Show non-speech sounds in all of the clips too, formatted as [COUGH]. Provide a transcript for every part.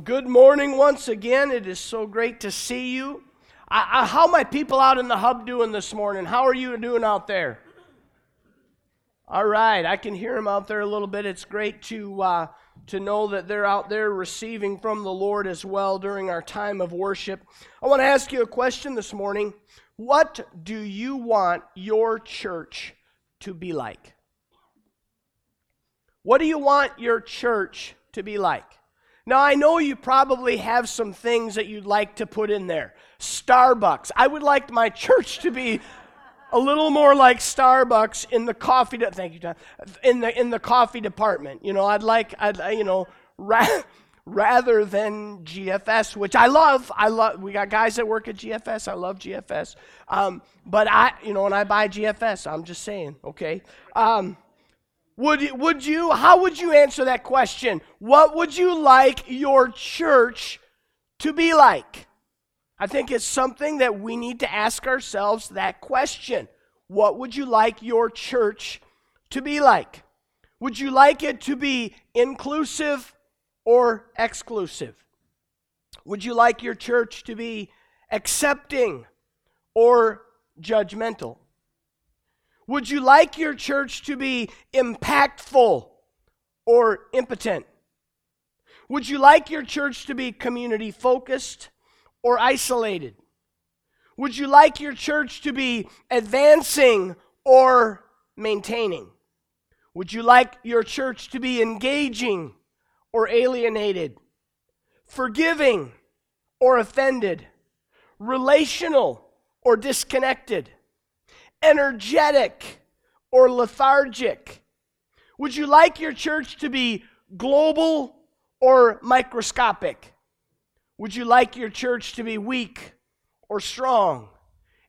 Well, good morning once again. It is so great to see you. I, I, how my people out in the hub doing this morning? How are you doing out there? All right, I can hear them out there a little bit. It's great to uh, to know that they're out there receiving from the Lord as well during our time of worship. I want to ask you a question this morning. What do you want your church to be like? What do you want your church to be like? Now, I know you probably have some things that you'd like to put in there. Starbucks. I would like my church to be a little more like Starbucks in the coffee. De- thank you, John. In the in the coffee department. You know, I'd like, I'd you know, ra- [LAUGHS] rather than GFS, which I love. I love. We got guys that work at GFS. I love GFS. Um, but I, you know, when I buy GFS, I'm just saying, okay. Um, would, would you, how would you answer that question? What would you like your church to be like? I think it's something that we need to ask ourselves that question. What would you like your church to be like? Would you like it to be inclusive or exclusive? Would you like your church to be accepting or judgmental? Would you like your church to be impactful or impotent? Would you like your church to be community focused or isolated? Would you like your church to be advancing or maintaining? Would you like your church to be engaging or alienated? Forgiving or offended? Relational or disconnected? Energetic or lethargic? Would you like your church to be global or microscopic? Would you like your church to be weak or strong?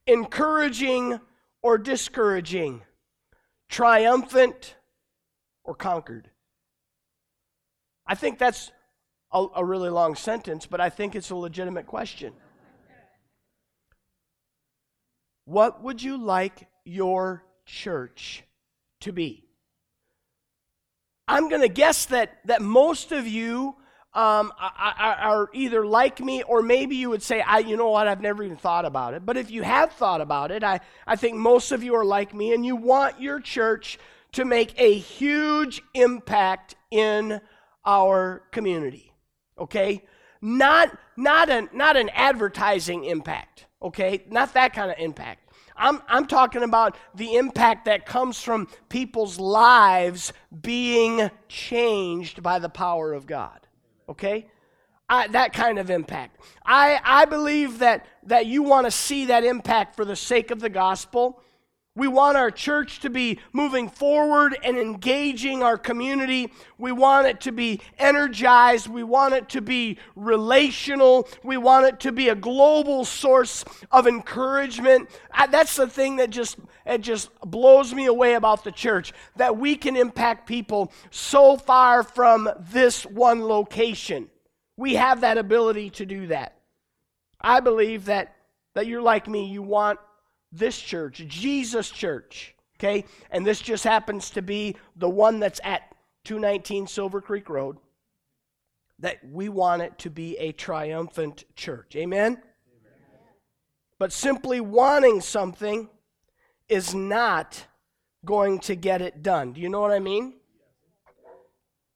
Encouraging or discouraging? Triumphant or conquered? I think that's a, a, really long sentence, but I think it's a legitimate question. What would you like your church to be? I'm going to guess that, that most of you um, are, are either like me or maybe you would say, I, you know what, I've never even thought about it. But if you have thought about it, I, I think most of you are like me and you want your church to make a huge impact in our community. Okay? Not, not, an, not an advertising impact. Okay? Not that kind of impact. I'm, I'm talking about the impact that comes from people's lives being changed by the power of God. Okay? I, that kind of impact. I, I believe that, that you want to see that impact for the sake of the gospel. We want our church to be moving forward and engaging our community. We want it to be energized. We want it to be relational. We want it to be a global source of encouragement. I, that's the thing that just it just blows me away about the church that we can impact people so far from this one location. We have that ability to do that. I believe that that you're like me, you want this church, Jesus Church, okay? And this just happens to be the one that's at 219 Silver Creek Road. That we want it to be a triumphant church. Amen? Amen? But simply wanting something is not going to get it done. Do you know what I mean?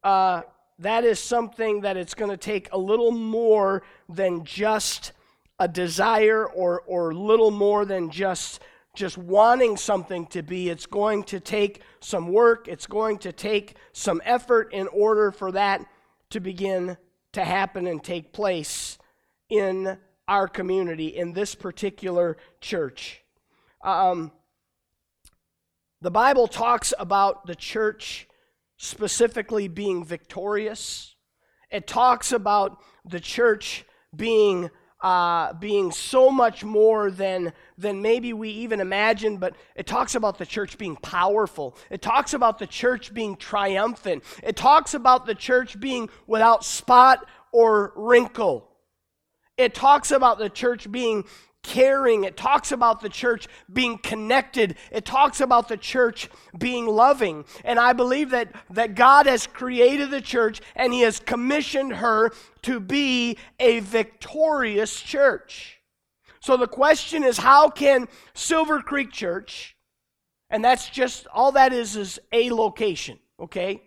Uh, that is something that it's going to take a little more than just a desire or, or little more than just just wanting something to be. It's going to take some work, it's going to take some effort in order for that to begin to happen and take place in our community, in this particular church. Um, the Bible talks about the church specifically being victorious, it talks about the church being uh, being so much more than, than maybe we even imagine, but it talks about the church being powerful. It talks about the church being triumphant. It talks about the church being without spot or wrinkle. It talks about the church being caring. It talks about the church being connected. It talks about the church being loving. And I believe that, that God has created the church and He has commissioned her to be a victorious church. So the question is how can Silver Creek Church, and that's just all that is is a location, okay?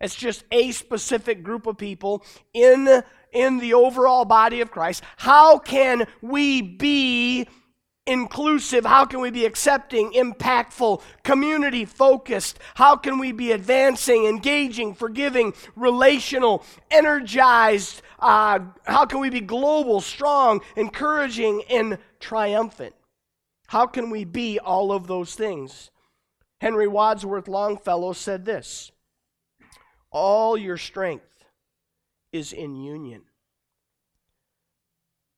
It's just a specific group of people in, in the overall body of Christ. How can we be inclusive? How can we be accepting, impactful, community focused? How can we be advancing, engaging, forgiving, relational, energized? Uh, how can we be global, strong, encouraging, and triumphant? How can we be all of those things? Henry Wadsworth Longfellow said this all your strength is in union.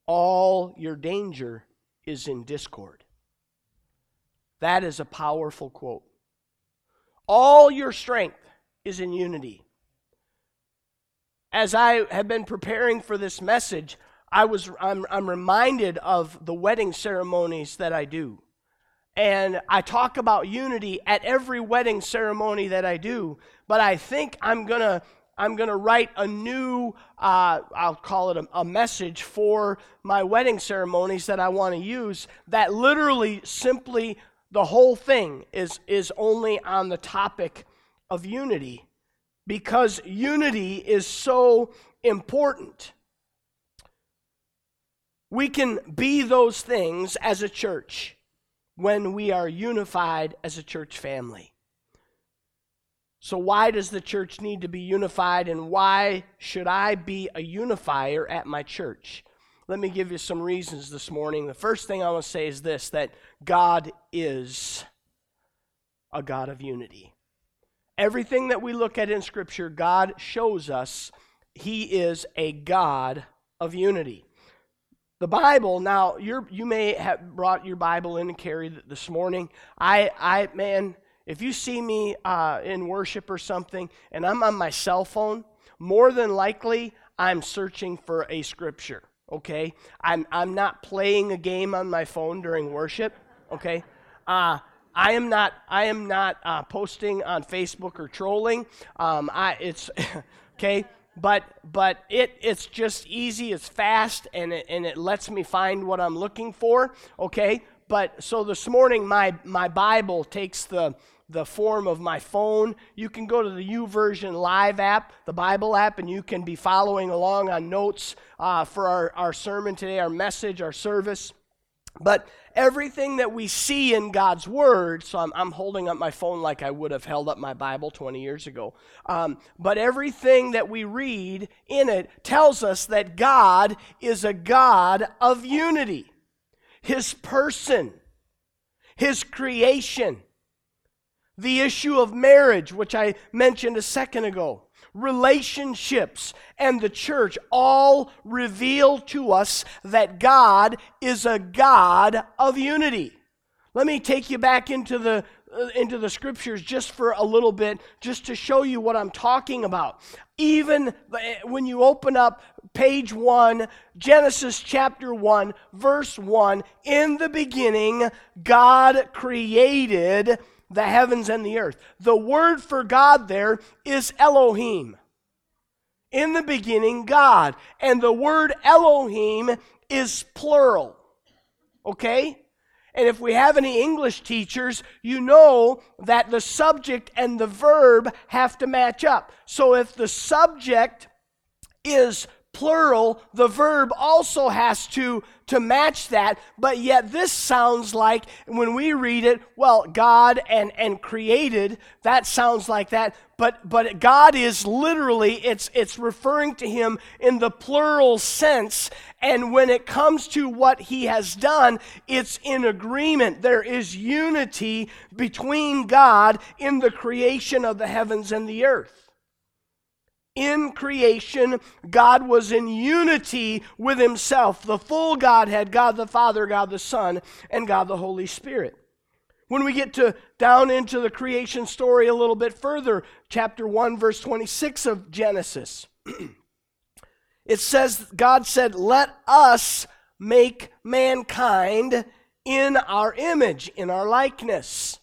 All your danger is in discord. That is a powerful quote. All your strength is in unity. As I have been preparing for this message, I was I'm, I'm reminded of the wedding ceremonies that I do. And I talk about unity at every wedding ceremony that I do, but I think I'm going to I'm going to write a new, uh, I'll call it a, a, message for my wedding ceremonies that I want to use that literally simply the whole thing is, is only on the topic of unity because unity is so important. We can be those things as a church when we are unified as a church family. So, why does the church need to be unified, and why should I be a unifier at my church? Let me give you some reasons this morning. The first thing I want to say is this that God is a God of unity. Everything that we look at in Scripture, God shows us He is a God of unity. The Bible, now you you may have brought your Bible in and carried it this morning. I, I, man, if you see me uh, in worship or something and I'm on my cell phone, more than likely I'm searching for a scripture, okay? I'm, I'm not playing a game on my phone during worship, okay? Uh, I am not, I am not uh, posting on Facebook or trolling. Um, I, it's, [LAUGHS] okay? but but it it's just easy it's fast and it, and it lets me find what i'm looking for okay but so this morning my my bible takes the the form of my phone. You can go to the YouVersion live app the bible app and you can be following along on notes uh, for our, our sermon today our message our service. But everything that we see in God's Word, so I'm, I'm, holding up my phone like I would have held up my Bible 20 years ago, um, but everything that we read in it tells us that God is a God of unity. His person, His creation, the issue of marriage, which I mentioned a second ago, relationships, and the church all reveal to us that God is a God of unity. Let me take you back into the into the scriptures just for a little bit just to show you what I'm talking about. Even eh, when you open up page 1, Genesis chapter 1, verse 1, in the beginning God created the heavens and the earth. The word for God there is Elohim. In the beginning, God. And the word Elohim is plural. Okay? And if we have any English teachers, you know that the subject and the verb have to match up. So if the subject is plural, the verb also has to, to match that. But yet, this sounds like when we read it, well, God and, and created, that sounds like that. But, but God is literally, it's, it's referring to Him in the plural sense. And when it comes to what He has done, it's in agreement. There is unity between God in the creation of the heavens and the earth in creation, God was in unity with Himself, the full Godhead, God the Father, God the Son, and God the Holy Spirit. When we get to down into the creation story a little bit further, chapter 1, verse 26 of Genesis, [CLEARS THROAT] it says, God said, Let us make mankind in our image, in our likeness.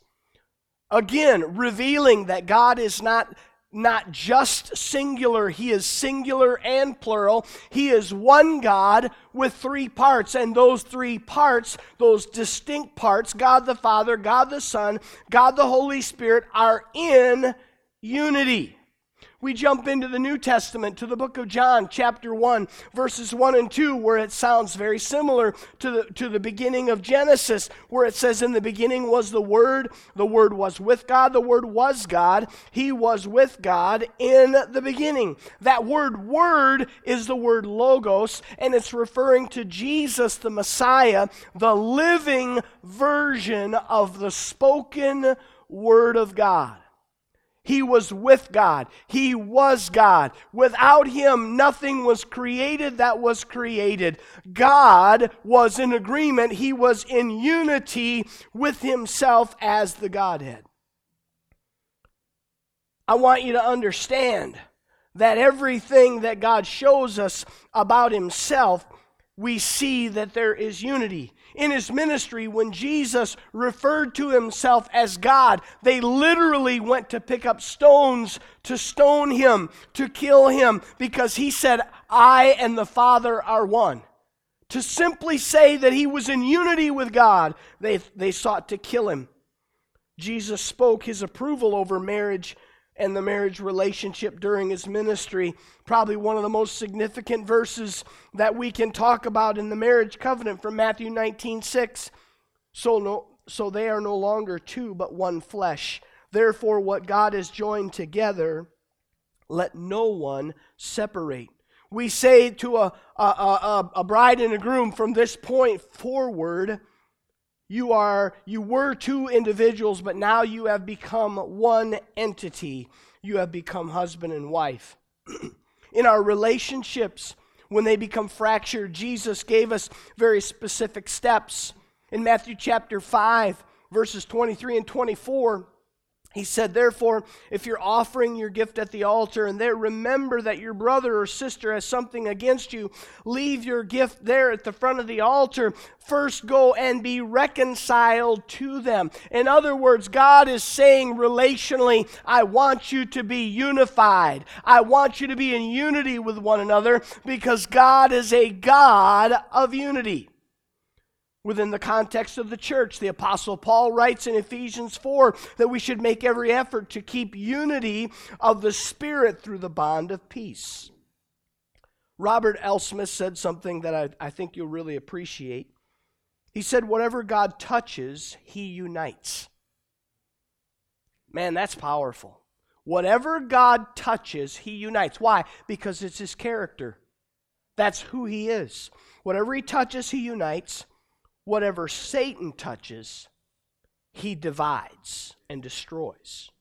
Again, revealing that God is not not just singular, he is singular and plural. He is one God with three parts, and those three parts, those distinct parts, God the Father, God the Son, God the Holy Spirit, are in unity we jump into the New Testament to the book of John, chapter 1, verses 1 and 2, where it sounds very similar to the, to the beginning of Genesis, where it says, In the beginning was the Word, the Word was with God, the Word was God, He was with God in the beginning. That word, Word, is the word Logos, and it's referring to Jesus, the Messiah, the living version of the spoken Word of God. He was with God. He was God. Without him, nothing was created that was created. God was in agreement. He was in unity with himself as the Godhead. I want you to understand that everything that God shows us about himself, we see that there is unity in his ministry, when Jesus referred to himself as God, they literally went to pick up stones to stone him, to kill him, because he said, I and the Father are one. To simply say that he was in unity with God, they, they sought to kill him. Jesus spoke his approval over marriage and the marriage relationship during his ministry. Probably one of the most significant verses that we can talk about in the marriage covenant from Matthew 19 6. So, no, so they are no longer two, but one flesh. Therefore, what God has joined together, let no one separate. We say to a, a, a, a bride and a groom from this point forward, you are you were two individuals but now you have become one entity. You have become husband and wife. [CLEARS THROAT] In our relationships when they become fractured jesus gave us very specific steps. In matthew chapter 5 verses 23 and 24 he said, Therefore, if you're offering your gift at the altar and there remember that your brother or sister has something against you, leave your gift there at the front of the altar. First go and be reconciled to them. In other words, God is saying relationally, I want you to be unified. I want you to be in unity with one another because God is a God of unity within the context of the church. The Apostle Paul writes in Ephesians 4 that we should make every effort to keep unity of the Spirit through the bond of peace. Robert L. Smith said something that I, I think you'll really appreciate. He said, Whatever God touches, he unites. Man, that's powerful. Whatever God touches, he unites. Why? Because it's his character. That's who he is. Whatever he touches, he unites whatever Satan touches, he divides and destroys.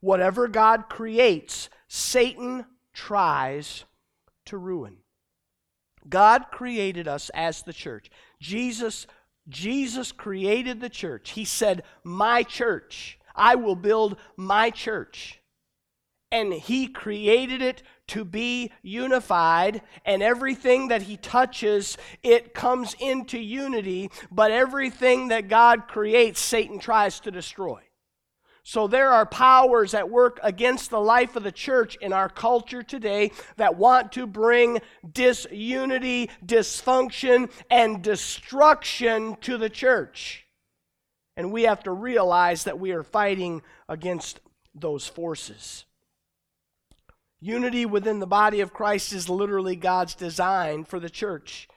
Whatever God creates, Satan tries to ruin. God created us as the church. Jesus Jesus created the church. He said, "My church, I will build my church." And he created it to be unified, and everything that he touches, it comes into unity, but everything that God creates, Satan tries to destroy. So there are powers at work against the life of the church in our culture today that want to bring disunity, dysfunction, and destruction to the church. And we have to realize that we are fighting against those forces. Unity within the body of Christ is literally God's design for the church.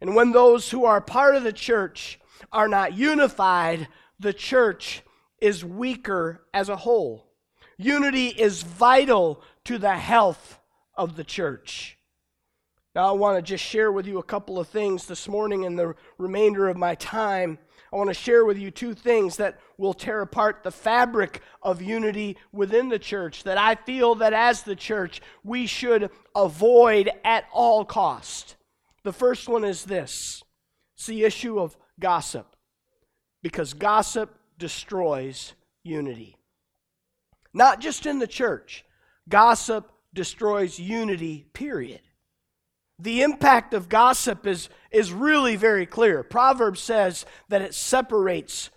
And when those who are part of the church are not unified, the church is weaker as a whole. Unity is vital to the health of the church. Now, I want to just share with you a couple of things this morning in the remainder of my time I want to share with you two things that will tear apart the fabric of unity within the church that I feel that as the church we should avoid at all cost. The first one is this. It's the issue of gossip. Because gossip destroys unity. Not just in the church. Gossip destroys unity, period. The impact of gossip is, is really very clear. Proverbs says that it separates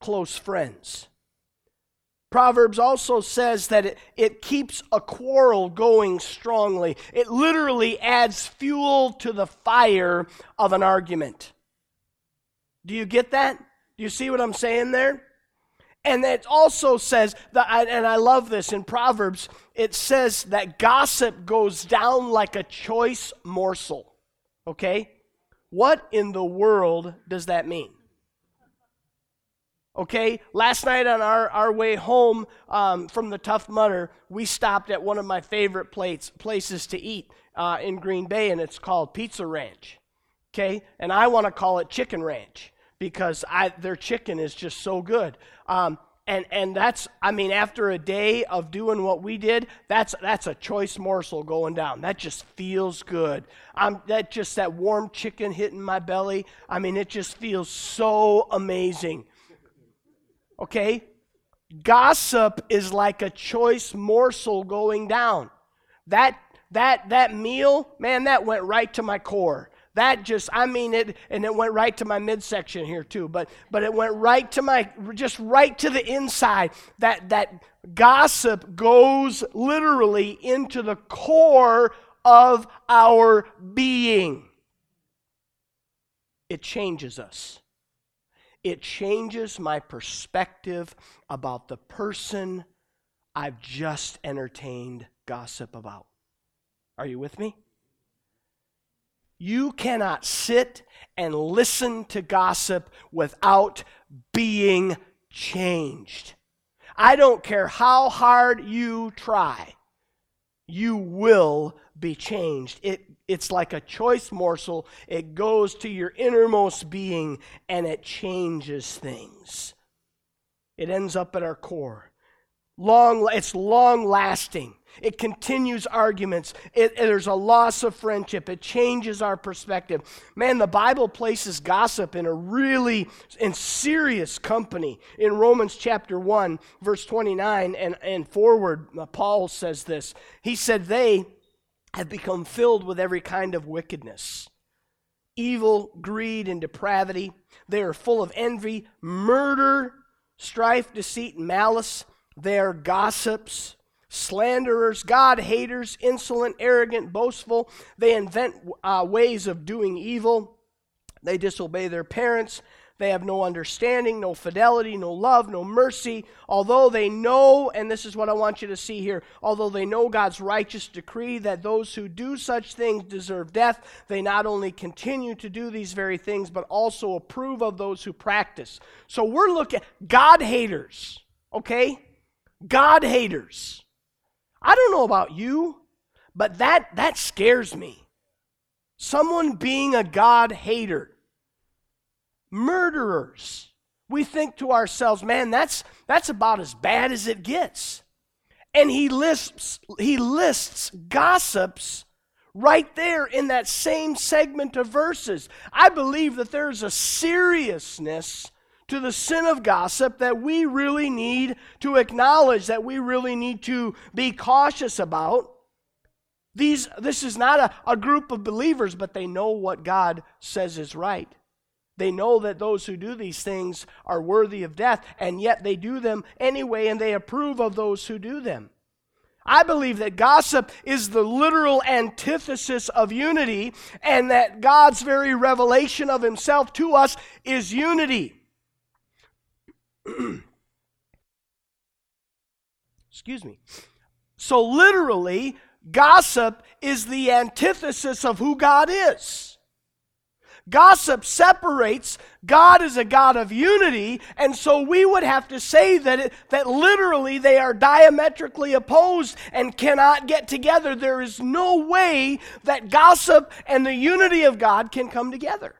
close friends. Proverbs also says that it, it keeps a quarrel going strongly. It literally adds fuel to the fire of an argument. Do you get that? Do you see what I'm saying there? And it also says that, and I love this in Proverbs, it says that gossip goes down like a choice morsel. Okay? What in the world does that mean? Okay, last night on our, our way home um, from the Tough Mudder, we stopped at one of my favorite plates, places to eat uh, in Green Bay, and it's called Pizza Ranch. Okay, and I want to call it Chicken Ranch because I, their chicken is just so good. Um, and, and that's, I mean, after a day of doing what we did, that's, that's a choice morsel going down. That just feels good. I'm, that just, that warm chicken hitting my belly, I mean, it just feels so amazing. Okay? Gossip is like a choice morsel going down. That that that meal, man, that went right to my core. That just, I mean it, and it went right to my midsection here too. But but it went right to my, just right to the inside. That that gossip goes literally into the core of our being. It changes us. It changes my perspective about the person I've just entertained gossip about. Are you with me? You cannot sit and listen to gossip without being changed. I don't care how hard you try, you will be changed. It it's like a choice morsel. It goes to your innermost being and it changes things. It ends up at our core. Long, it's long lasting. It continues arguments. It, there's a loss of friendship. It changes our perspective. Man, the Bible places gossip in a really in serious company. In Romans chapter 1, verse 29 and, and forward, uh, Paul says this. He said, They, have become filled with every kind of wickedness evil, greed, and depravity. They are full of envy, murder, strife, deceit, and malice. They are gossips, slanderers, God haters, insolent, arrogant, boastful. They invent uh, ways of doing evil. They disobey their parents. They have no understanding, no fidelity, no love, no mercy. Although they know, and this is what I want you to see here, although they know God's righteous decree that those who do such things deserve death, they not only continue to do these very things, but also approve of those who practice. So we're looking God haters, okay? God haters. I don't know about you, but that that scares me. Someone being a God hater murderers. We think to ourselves, man, that's, that's about as bad as it gets. And he lists, he lists gossips right there in that same segment of verses. I believe that there's a seriousness to the sin of gossip that we really need to acknowledge, that we really need to be cautious about. These, this is not a, a group of believers, but they know what God says is right. They know that those who do these things are worthy of death, and yet they do them anyway, and they approve of those who do them. I believe that gossip is the literal antithesis of unity, and that God's very revelation of Himself to us is unity. [CLEARS THROAT] Excuse me. So, literally, gossip is the antithesis of who God is. Gossip separates. God is a God of unity, and so we would have to say that, it, that literally they are diametrically opposed and cannot get together. There is no way that gossip and the unity of God can come together.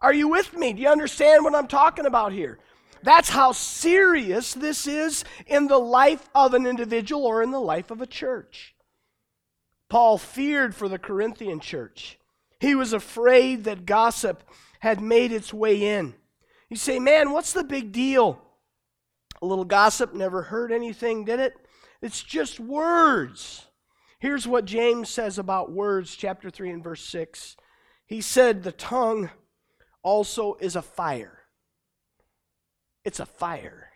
Are you with me? Do you understand what I'm talking about here? That's how serious this is in the life of an individual or in the life of a church. Paul feared for the Corinthian church. He was afraid that gossip had made its way in. You say, man, what's the big deal? A little gossip never hurt anything, did it? It's just words. Here's what James says about words, chapter 3 and verse 6. He said, The tongue also is a fire. It's a fire.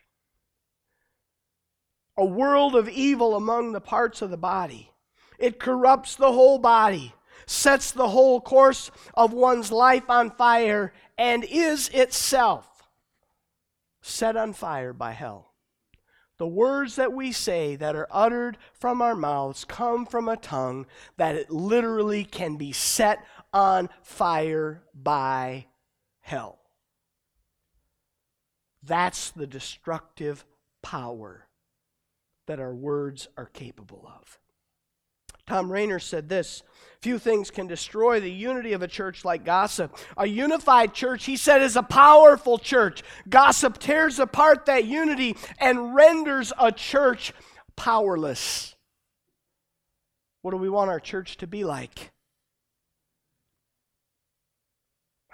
A world of evil among the parts of the body. It corrupts the whole body, sets the whole course of one's life on fire, and is itself set on fire by hell. The words that we say that are uttered from our mouths come from a tongue that it literally can be set on fire by hell. That's the destructive power that our words are capable of. Tom Rainer said this Few things can destroy the unity of a church like gossip. A unified church, he said, is a powerful church. Gossip tears apart that unity and renders a church powerless. What do we want our church to be like?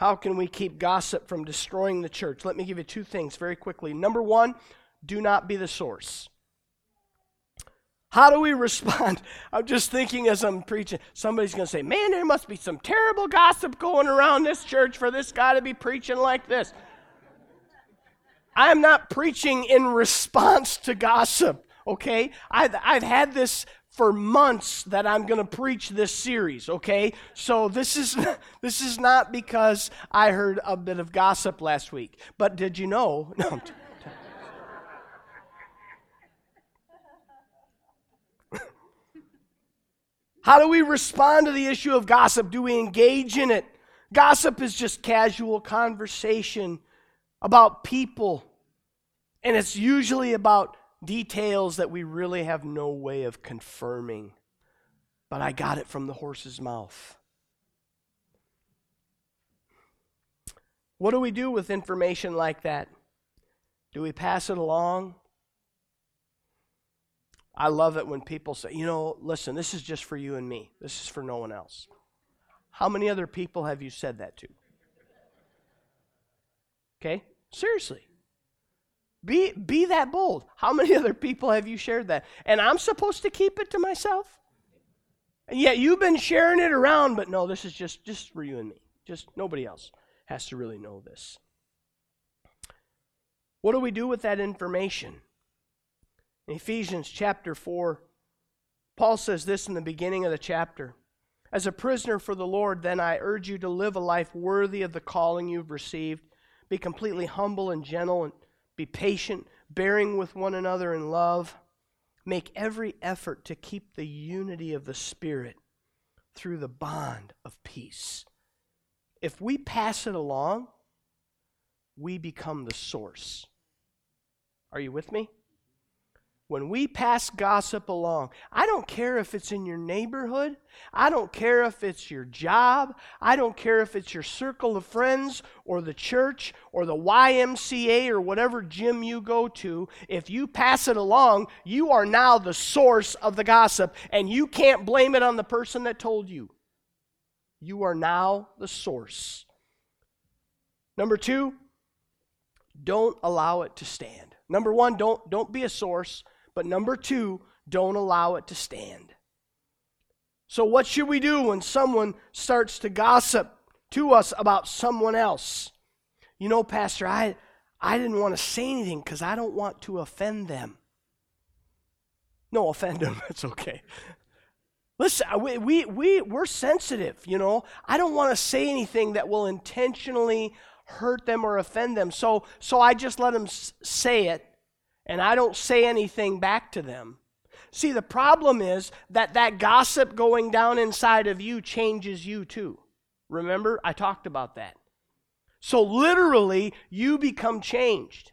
How can we keep gossip from destroying the church? Let me give you two things very quickly. Number one, do not be the source. How do we [LAUGHS] respond? I'm just thinking as I'm preaching, somebody's going to say, Man, there must be some terrible gossip going around this church for this guy to be preaching like this. I'm not preaching in response to gossip, okay? I've, I've had this for months that I'm going to preach this series, okay? So this is [LAUGHS] this is not because I heard a bit of gossip last week. But did you know? [LAUGHS] No. [LAUGHS] How do we respond to the issue of gossip? Do we engage in it? Gossip is just casual conversation about people, and it's usually about details that we really have no way of confirming. But I got it from the horse's mouth. What do we do with information like that? Do we pass it along? I love it when people say, you know, listen, this is just for you and me. This is for no one else. How many other people have you said that to? Okay? Seriously. Be, be that bold. How many [LAUGHS] other people have you shared that? And I'm supposed to keep it to myself? And yet you've been sharing it around, but no, this is just, just for you and me. Just nobody else has to really know this. What do we do with that information? In Ephesians chapter 4, Paul says this in the beginning of the chapter. As a prisoner for the Lord, then I urge you to live a life worthy of the calling you've received. Be completely humble and gentle and be patient, bearing with one another in love. Make every effort to keep the unity of the Spirit through the bond of peace. If we pass it along, we become the source. Are you with me? When we pass gossip along, I don't care if it's in your neighborhood, I don't care if it's your job, I don't care if it's your circle of friends or the church or the YMCA or whatever gym you go to, if you pass it along, you are now the source of the gossip and you can't blame it on the person that told you. You are now the source. Number two, don't allow it to stand. Number one, don't, don't be a source. But number two, don't allow it to stand. So, what should we do when someone starts to gossip to us about someone else? You know, Pastor, I, I didn't want to say anything because I don't want to offend them. No, offend them, [LAUGHS] that's okay. Listen, we, we, we, we're sensitive, you know. I don't want to say anything that will intentionally hurt them or offend them. So, so I just let them say it and I don't say anything back to them. See, the problem is that that gossip going down inside of you changes you too. Remember, I talked about that. So, literally, you become changed.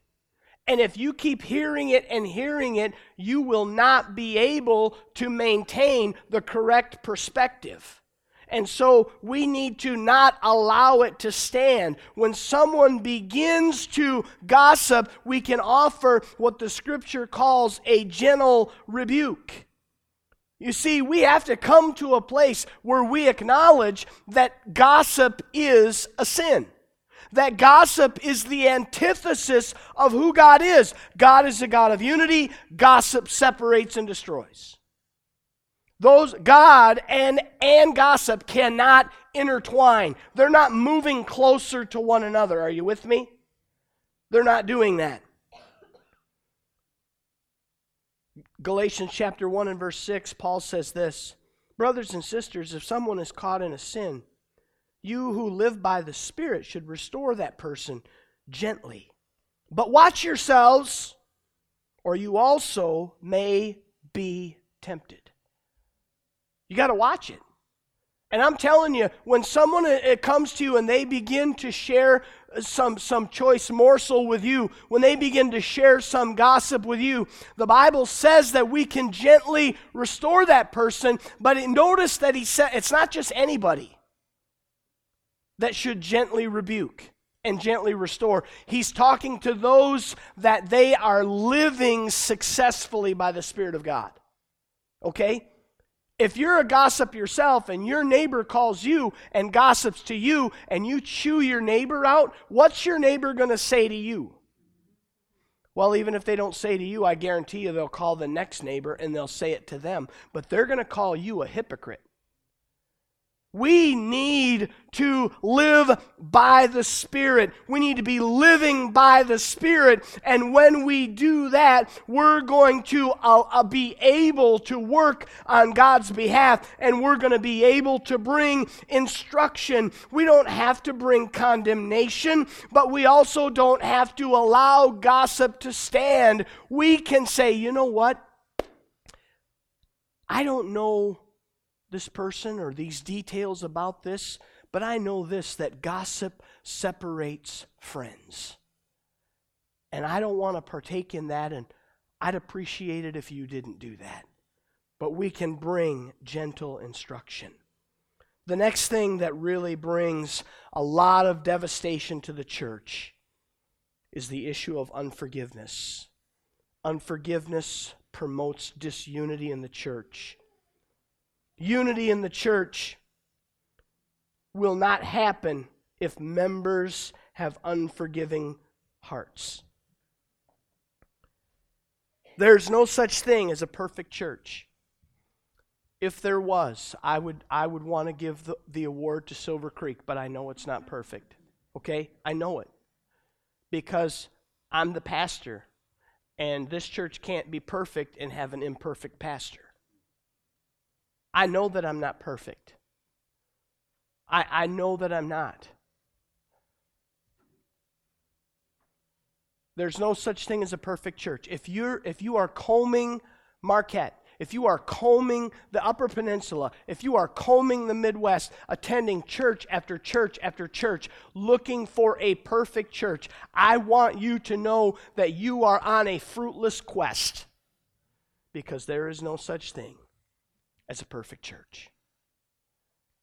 And if you keep hearing it and hearing it, you will not be able to maintain the correct perspective. And so we need to not allow it to stand. When someone begins to gossip, we can offer what the scripture calls a gentle rebuke. You see, we have to come to a place where we acknowledge that gossip is a sin. That gossip is the antithesis of who God is. God is a God of unity, gossip separates and destroys. Those God and and gossip cannot intertwine. They're not moving closer to one another. Are you with me? They're not doing that. Galatians chapter 1 and verse 6, Paul says this Brothers and sisters, if someone is caught in a sin, you who live by the Spirit should restore that person gently. But watch yourselves, or you also may be tempted. You got to watch it. And I'm telling you, when someone uh, it comes to you and they begin to share uh, some, some choice morsel with you, when they begin to share some gossip with you, the Bible says that we can gently restore that person. But notice that he said it's not just anybody that should gently rebuke and gently restore. He's talking to those that they are living successfully by the Spirit of God. Okay? If you're a gossip yourself and your neighbor calls you and gossips to you and you chew your neighbor out, what's your neighbor going to say to you? Well, even if they don't say to you, I guarantee you they'll call the next neighbor and they'll say it to them. But they're going to call you a hypocrite. We need to live by the Spirit. We need to be living by the Spirit. And when we do that, we're going to uh, uh, be able to work on God's behalf and we're going to be able to bring instruction. We don't have to bring condemnation, but we also don't have to allow gossip to stand. We can say, you know what? I don't know this person or these details about this, but I know this that gossip separates friends. And I don't want to partake in that, and I'd appreciate it if you didn't do that. But we can bring gentle instruction. The next thing that really brings a lot of devastation to the church is the issue of unforgiveness. Unforgiveness promotes disunity in the church. Unity in the church will not happen if members have unforgiving hearts. There's no such thing as a perfect church. If there was, I would, I would want to give the, the award to Silver Creek, but I know it's not perfect. Okay? I know it. Because I'm the pastor, and this church can't be perfect and have an imperfect pastor. I know that I'm not perfect. I, I know that I'm not. There's no such thing as a perfect church. If you're if you are combing Marquette, if you are combing the Upper Peninsula, if you are combing the Midwest, attending church after church after church, looking for a perfect church, I want you to know that you are on a fruitless quest because there is no such thing as a perfect church.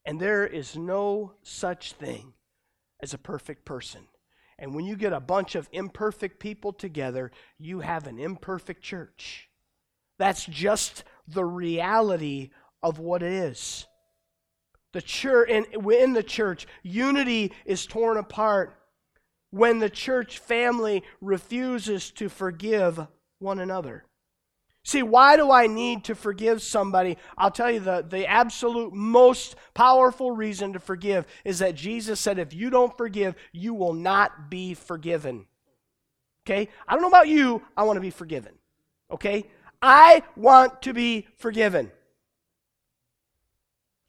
And there is no such thing as a perfect person. And when you get a bunch of imperfect people together, you have an imperfect church. That's just the reality of what it is. The church in, in the church, unity is torn apart when the church family refuses to forgive one another. See, why do I need to forgive somebody? I'll tell you the, the absolute most powerful reason to forgive is that Jesus said, if you don't forgive, you will not be forgiven. Okay? I don't know about you, I want to be forgiven. Okay? I want to be forgiven.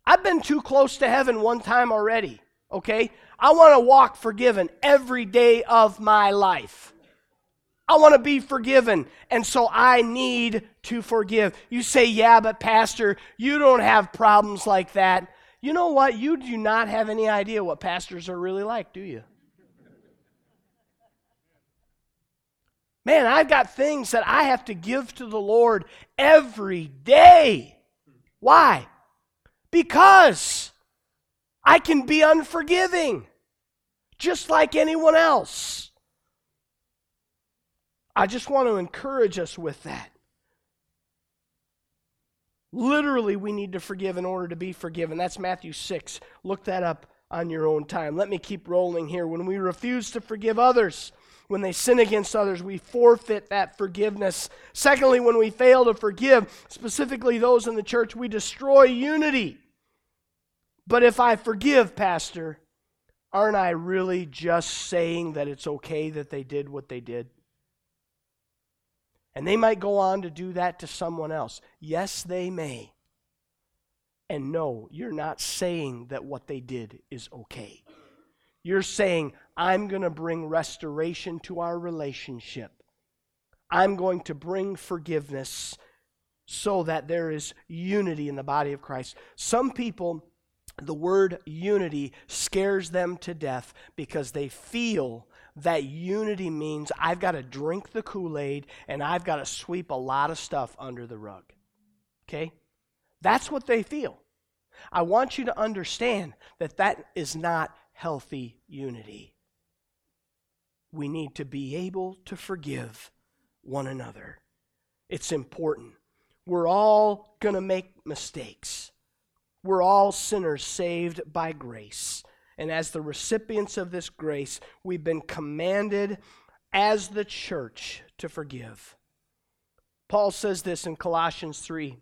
I've been too close to heaven one time already. Okay? I want to walk forgiven every day of my life. I want to be forgiven, and so I need to forgive. You say, Yeah, but Pastor, you don't have problems like that. You know what? You do not have any idea what pastors are really like, do you? Man, I've got things that I have to give to the Lord every day. Why? Because I can be unforgiving, just like anyone else. I just want to encourage us with that. Literally, we need to forgive in order to be forgiven. That's Matthew 6. Look that up on your own time. Let me keep rolling here. When we refuse to forgive others, when they sin against others, we forfeit that forgiveness. Secondly, when we fail to forgive, specifically those in the church, we destroy unity. But if I forgive, Pastor, aren't I really just saying that it's okay that they did what they did? And they might go on to do that to someone else. Yes, they may. And no, you're not saying that what they did is okay. You're saying, I'm going to bring restoration to our relationship. I'm going to bring forgiveness so that there is unity in the body of Christ. Some people, the word unity scares them to death because they feel that unity means I've got to drink the Kool Aid and I've got to sweep a lot of stuff under the rug. Okay? That's what they feel. I want you to understand that that is not healthy unity. We need to be able to forgive one another. It's important. We're all going to make mistakes. We're all sinners saved by grace. And as the recipients of this grace, we've been commanded as the church to forgive. Paul says this in Colossians 3.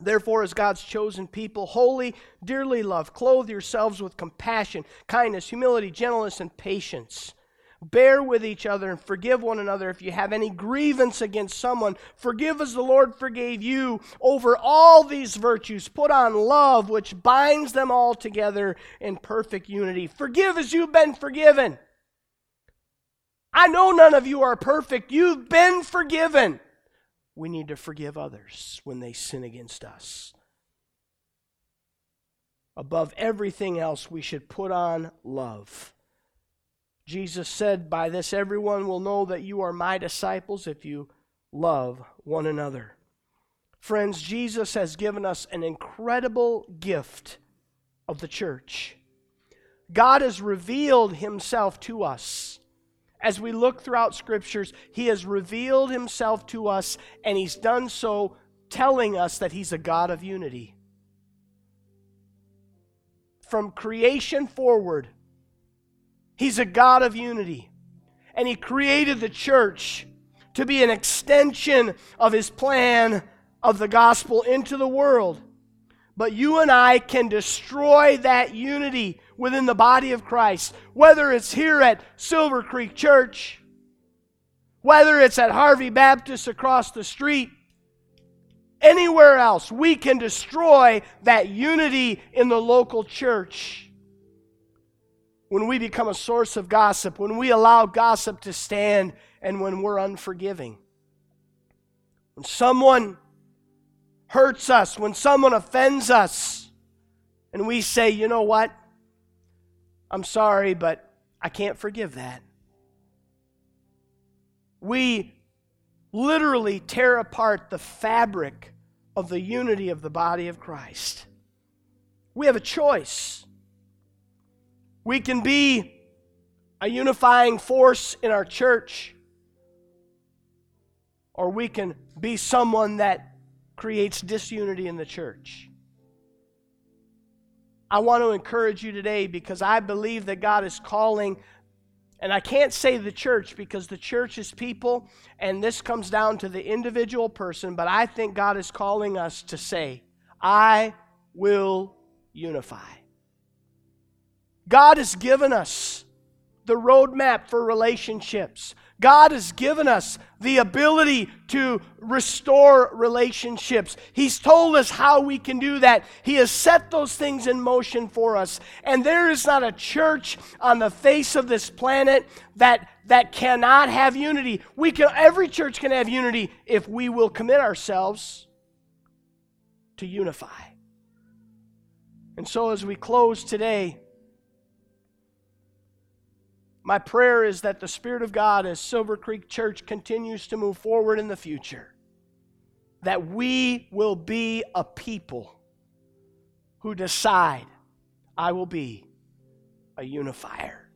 Therefore, as God's chosen people, holy, dearly loved, clothe yourselves with compassion, kindness, humility, gentleness, and patience. Bear with each other and forgive one another if you have any grievance against someone. Forgive as the Lord forgave you. Over all these virtues, put on love, which binds them all together in perfect unity. Forgive as you've been forgiven. I know none of you are perfect. You've been forgiven we need to forgive others when they sin against us. Above everything else, we should put on love. Jesus said, By this everyone will know that you are my disciples if you love one another. Friends, Jesus has given us an incredible gift of the church. God has revealed himself to us as we look throughout scriptures, he has revealed himself to us, and he's done so telling us that he's a God of unity. From creation forward, he's a God of unity. And he created the church to be an extension of his plan of the gospel into the world. But you and I can destroy that unity within the body of Christ, whether it's here at Silver Creek Church, whether it's at Harvey Baptist across the street, anywhere else, we can destroy that unity in the local church. When we become a source of gossip, when we allow gossip to stand, and when we're unforgiving. When someone hurts us, when someone offends us, and we say, you know what? I'm sorry, but I can't forgive that. We literally tear apart the fabric of the unity of the body of Christ. We have a choice. We can be a unifying force in our church, or we can be someone that creates disunity in the church. I want to encourage you today because I believe that God is calling, and I can't say the church because the church is people, and this comes down to the individual person, but I think God is calling us to say, I will unify. God has given us the roadmap for relationships. God has given us the ability to restore relationships. He's told us how we can do that. He has set those things in motion for us. And there is not a church on the face of this planet that, that cannot have unity. We can, every church can have unity if we will commit ourselves to unify. And so as we close today, my prayer is that the Spirit of God, as Silver Creek Church continues to move forward in the future, that we will be a people who decide, I will be a unifier.